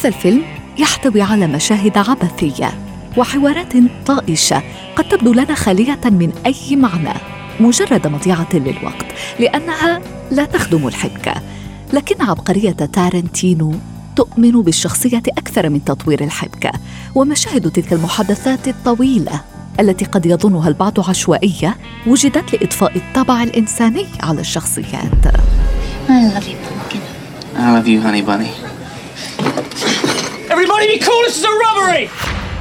هذا الفيلم يحتوي على مشاهد عبثية وحوارات طائشة قد تبدو لنا خالية من أي معنى مجرد مضيعة للوقت لأنها لا تخدم الحبكة لكن عبقرية تارنتينو تؤمن بالشخصية أكثر من تطوير الحبكة ومشاهد تلك المحادثات الطويلة التي قد يظنها البعض عشوائية وجدت لاضفاء الطابع الإنساني على الشخصيات I love you, pumpkin. I love you, honey bunny.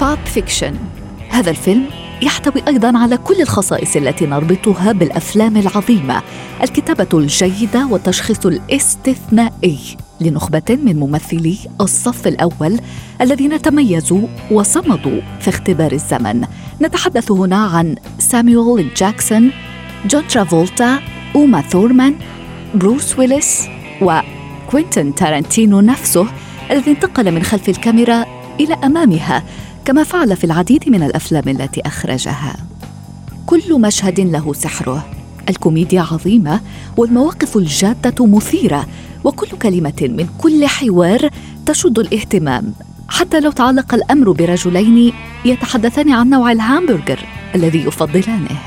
باب فيكشن هذا الفيلم يحتوي أيضا على كل الخصائص التي نربطها بالأفلام العظيمة. الكتابة الجيدة والتشخيص الاستثنائي لنخبة من ممثلي الصف الأول الذين تميزوا وصمدوا في اختبار الزمن. نتحدث هنا عن سامويل جاكسون جون ترافولتا أوما ثورمان بروس ويلس وكوينتين تارانتينو نفسه الذي انتقل من خلف الكاميرا إلى أمامها كما فعل في العديد من الأفلام التي أخرجها كل مشهد له سحره الكوميديا عظيمة والمواقف الجادة مثيرة وكل كلمة من كل حوار تشد الاهتمام حتى لو تعلق الأمر برجلين يتحدثان عن نوع الهامبرجر الذي يفضلانه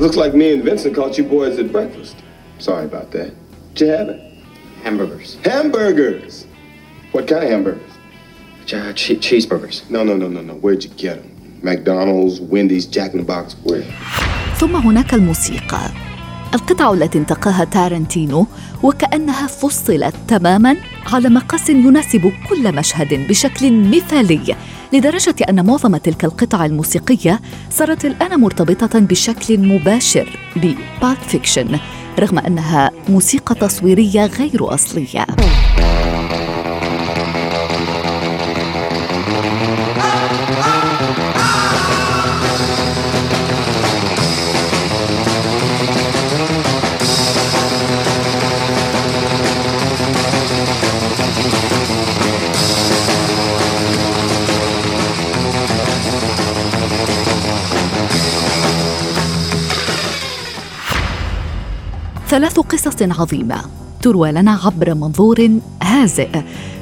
Looks like me and Vincent caught you boys at breakfast. Sorry about that. Did you have it? Hamburgers. Hamburgers! What kind of hamburgers? Ch- che- cheeseburgers. No, no, no, no, no. Where'd you get them? McDonald's, Wendy's, Jack in the Box, where? ثم هناك الموسيقى القطع التي انتقاها تارنتينو وكأنها فصلت تماما على مقاس يناسب كل مشهد بشكل مثالي لدرجة أن معظم تلك القطع الموسيقية صارت الآن مرتبطة بشكل مباشر ببالب فيكشن رغم أنها موسيقى تصويرية غير أصلية ثلاث قصص عظيمة تروى لنا عبر منظور هازئ.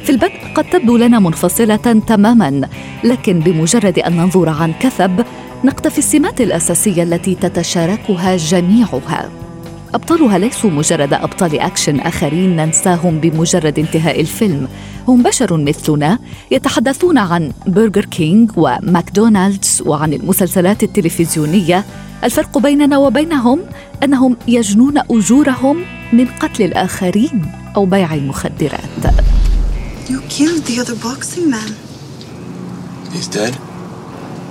في البدء قد تبدو لنا منفصلة تماما لكن بمجرد أن ننظر عن كثب نقتفي السمات الأساسية التي تتشاركها جميعها. أبطالها ليسوا مجرد أبطال أكشن آخرين ننساهم بمجرد انتهاء الفيلم. هم بشر مثلنا يتحدثون عن برجر كينج وماكدونالدز وعن المسلسلات التلفزيونية. الفرق بيننا وبينهم انهم يجنون اجورهم من قتل الاخرين أو بيع المخدرات You killed the other boxing man. He's dead?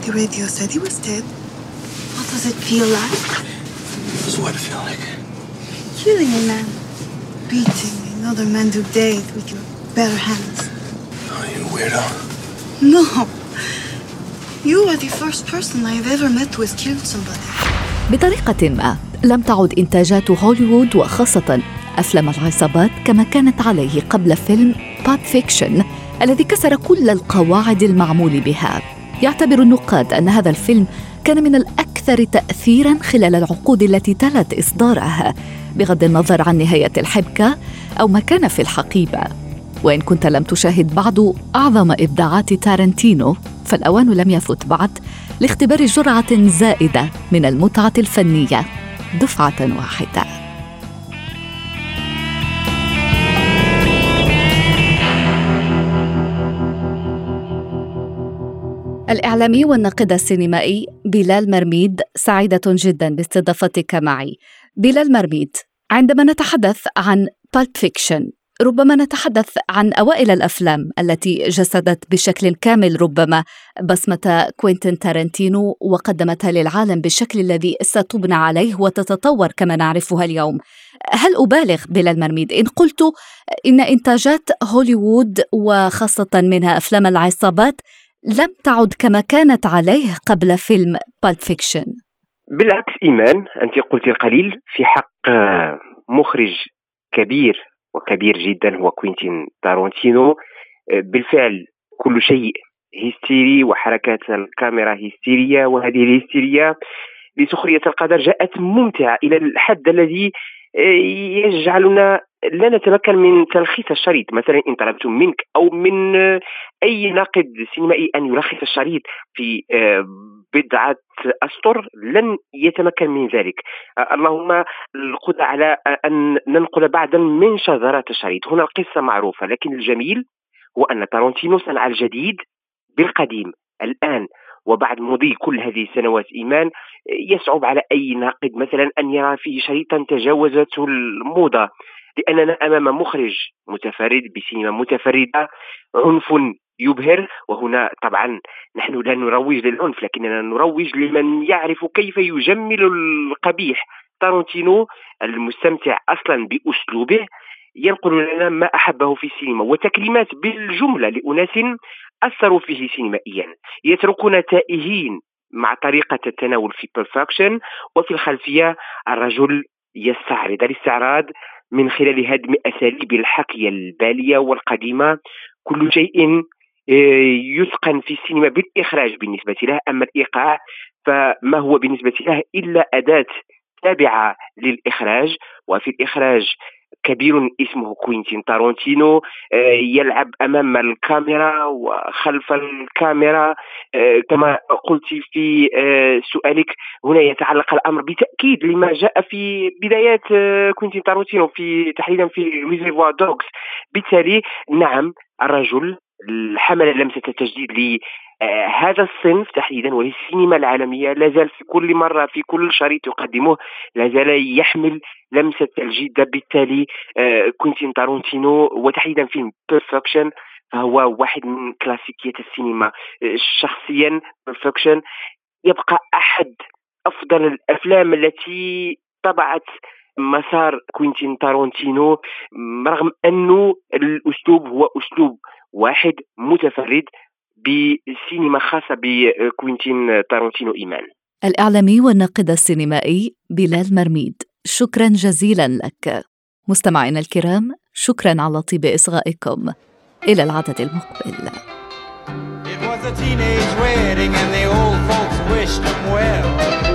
The radio said he was dead. What does it feel like? What it feel like? Killing a man. Beating another man to death with your bare hands. Oh, you weirdo. No. You are the first person I've ever met who has killed somebody. بطريقة ما لم تعد إنتاجات هوليوود وخاصة أفلام العصابات كما كانت عليه قبل فيلم باب فيكشن الذي كسر كل القواعد المعمول بها. يعتبر النقاد أن هذا الفيلم كان من الأكثر تاثيرا خلال العقود التي تلت إصداره بغض النظر عن نهاية الحبكة أو ما كان في الحقيبة. وإن كنت لم تشاهد بعد أعظم إبداعات تارنتينو فالأوان لم يفت بعد لاختبار جرعة زائدة من المتعة الفنية دفعة واحدة. الإعلامي والناقد السينمائي بلال مرميد سعيدة جدا باستضافتك معي. بلال مرميد عندما نتحدث عن بالب فيكشن ربما نتحدث عن أوائل الأفلام التي جسدت بشكل كامل ربما بصمة كوينتين تارنتينو وقدمتها للعالم بالشكل الذي ستبنى عليه وتتطور كما نعرفها اليوم. هل أبالغ بلال مرميد؟ إن قلت إن إنتاجات هوليوود وخاصة منها أفلام العصابات لم تعد كما كانت عليه قبل فيلم بالب فيكشن بالعكس إيمان أنت قلت القليل. في حق مخرج كبير وكبير جدا هو كوينتين تارونتينو. بالفعل كل شيء هستيري وحركات الكاميرا هستيرية وهذه الهستيرية لسخرية القدر جاءت ممتعة إلى الحد الذي يجعلنا لا نتمكن من تلخيص الشريط. مثلا إن طلبت منك أو من أي ناقد سينمائي أن يلخص الشريط في آه، بضعة أسطر لن يتمكن من ذلك. اللهم القدرة على أن ننقل بعضا من شذرات الشريط. هنا القصة معروفة لكن الجميل هو أن تارونتينو صنع الجديد بالقديم. الآن وبعد مضي كل هذه السنوات إيمان يصعب على أي ناقد مثلا أن يرى فيه شريطا تجاوزته الموضة. لأننا أمام مخرج متفرد بسينما متفردة عنف يبهر وهنا طبعا نحن لا نروج للعنف لكننا نروج لمن يعرف كيف يجمل القبيح. تارونتينو المستمتع أصلا بأسلوبه ينقل لنا ما أحبه في السينما وتكريمات بالجملة لأناس أثروا فيه سينمائيا. يتركون تائهين مع طريقة التناول في بالب فيكشن وفي الخلفية الرجل يستعرض الاستعراض من خلال هدم أساليب الحكي البالية والقديمة. كل شيء يتقن في السينما بالإخراج بالنسبة له أما الإيقاع فما هو بالنسبة له إلا أداة تابعة للإخراج وفي الإخراج كبير اسمه كوينتين تارونتينو آه، يلعب أمام الكاميرا وخلف الكاميرا آه، كما قلت في سؤالك هنا يتعلق الأمر بتأكيد لما جاء في بدايات كوينتين تارونتينو في تحديدا في ريزيرفوار دوغز بالتالي نعم الرجل حمل لمسة التجديد لهذا الصنف تحديدا وهي السينما العالمية لا زال في كل مرة في كل شريط يقدمه لا زال يحمل لمسة الجدة. بالتالي آه، كوينتين تارونتينو وتحديدا فيلم بالب فيكشن فهو واحد من كلاسيكيات السينما. آه، شخصيا بالب فيكشن يبقى أحد أفضل الأفلام التي طبعت مسار كوينتين تارونتينو رغم أنه الأسلوب هو أسلوب واحد متفرد بسينما خاصة بكوينتين تارونتينو إيمان. الإعلامي والناقد السينمائي بلال مرميد شكرا جزيلا لك. مستمعينا الكرام شكرا على طيب إصغائكم. إلى العدد المقبل. It was a teenage wedding and the old folks wished them well.